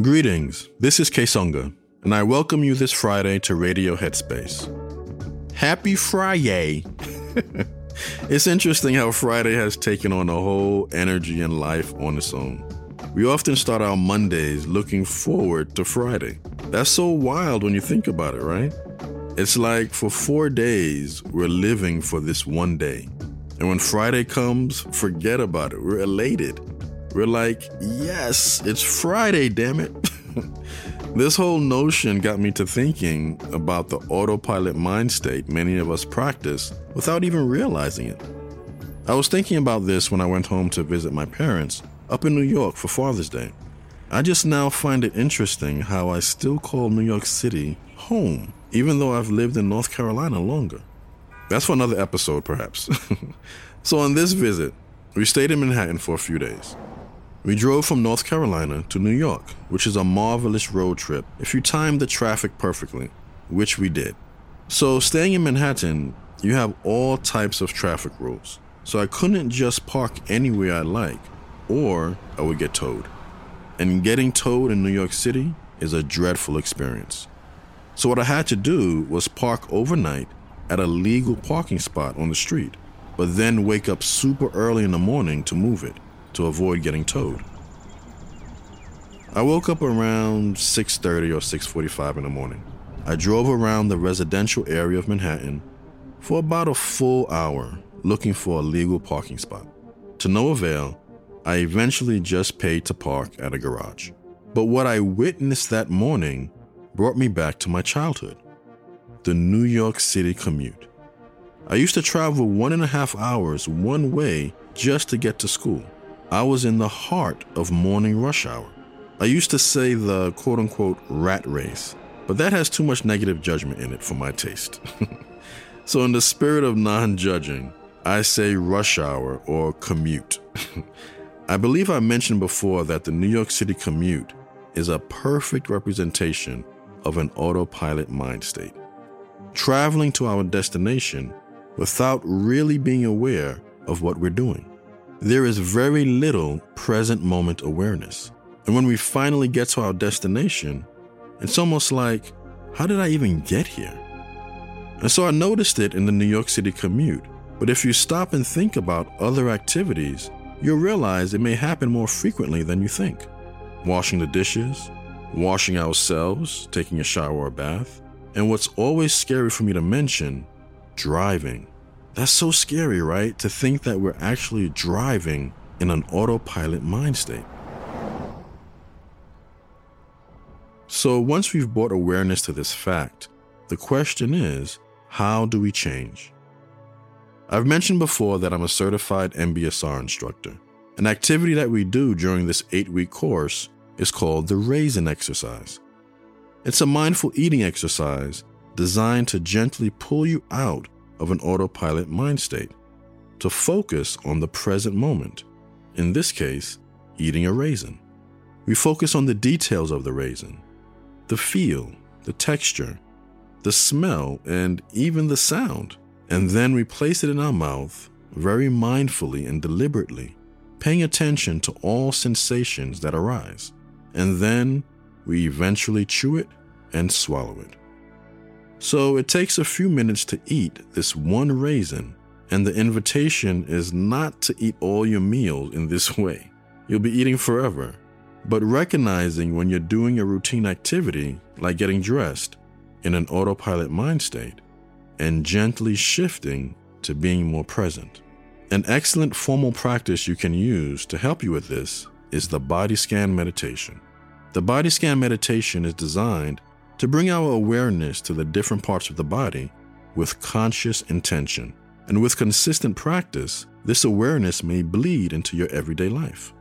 Greetings, this is Kessonga, and I welcome you this Friday to Radio Headspace. Happy Friday! it's interesting how Friday has taken on a whole energy and life on its own. We often start our Mondays looking forward to Friday. That's so wild when you think about it, right? It's like for four days, we're living for this one day. And when Friday comes, forget about it. We're elated. We're like, yes, it's Friday, damn it. this whole notion got me to thinking about the autopilot mind state many of us practice without even realizing it. I was thinking about this when I went home to visit my parents up in New York for Father's Day. I just now find it interesting how I still call New York City home, even though I've lived in North Carolina longer. That's for another episode, perhaps. so, on this visit, we stayed in Manhattan for a few days. We drove from North Carolina to New York, which is a marvelous road trip if you time the traffic perfectly, which we did. So, staying in Manhattan, you have all types of traffic rules. So, I couldn't just park anywhere I like, or I would get towed. And getting towed in New York City is a dreadful experience. So, what I had to do was park overnight at a legal parking spot on the street, but then wake up super early in the morning to move it to avoid getting towed. I woke up around 6:30 or 6:45 in the morning. I drove around the residential area of Manhattan for about a full hour looking for a legal parking spot. To no avail, I eventually just paid to park at a garage. But what I witnessed that morning brought me back to my childhood the New York City commute. I used to travel one and a half hours one way just to get to school. I was in the heart of morning rush hour. I used to say the quote unquote rat race, but that has too much negative judgment in it for my taste. so, in the spirit of non judging, I say rush hour or commute. I believe I mentioned before that the New York City commute is a perfect representation of an autopilot mind state. Traveling to our destination without really being aware of what we're doing. There is very little present moment awareness. And when we finally get to our destination, it's almost like, how did I even get here? And so I noticed it in the New York City commute. But if you stop and think about other activities, you'll realize it may happen more frequently than you think. Washing the dishes, washing ourselves, taking a shower or bath, and what's always scary for me to mention, driving. That's so scary, right? To think that we're actually driving in an autopilot mind state. So, once we've brought awareness to this fact, the question is how do we change? I've mentioned before that I'm a certified MBSR instructor. An activity that we do during this eight week course is called the Raisin Exercise. It's a mindful eating exercise designed to gently pull you out of an autopilot mind state to focus on the present moment. In this case, eating a raisin. We focus on the details of the raisin the feel, the texture, the smell, and even the sound. And then we place it in our mouth very mindfully and deliberately, paying attention to all sensations that arise. And then we eventually chew it and swallow it. So it takes a few minutes to eat this one raisin, and the invitation is not to eat all your meals in this way. You'll be eating forever. But recognizing when you're doing a routine activity, like getting dressed, in an autopilot mind state, and gently shifting to being more present. An excellent formal practice you can use to help you with this is the body scan meditation. The body scan meditation is designed to bring our awareness to the different parts of the body with conscious intention. And with consistent practice, this awareness may bleed into your everyday life.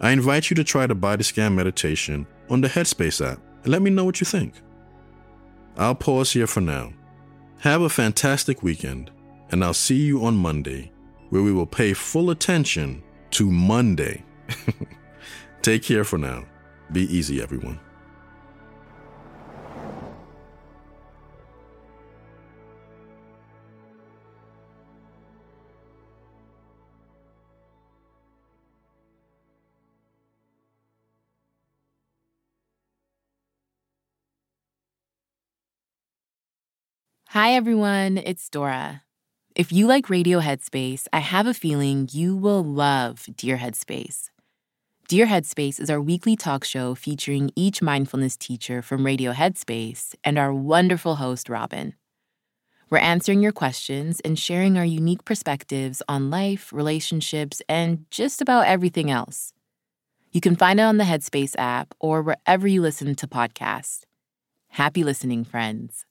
I invite you to try the body scan meditation on the Headspace app and let me know what you think. I'll pause here for now. Have a fantastic weekend, and I'll see you on Monday, where we will pay full attention to Monday. Take care for now. Be easy, everyone. Hi, everyone. It's Dora. If you like Radio Headspace, I have a feeling you will love Dear Headspace. Dear Headspace is our weekly talk show featuring each mindfulness teacher from Radio Headspace and our wonderful host, Robin. We're answering your questions and sharing our unique perspectives on life, relationships, and just about everything else. You can find it on the Headspace app or wherever you listen to podcasts. Happy listening, friends.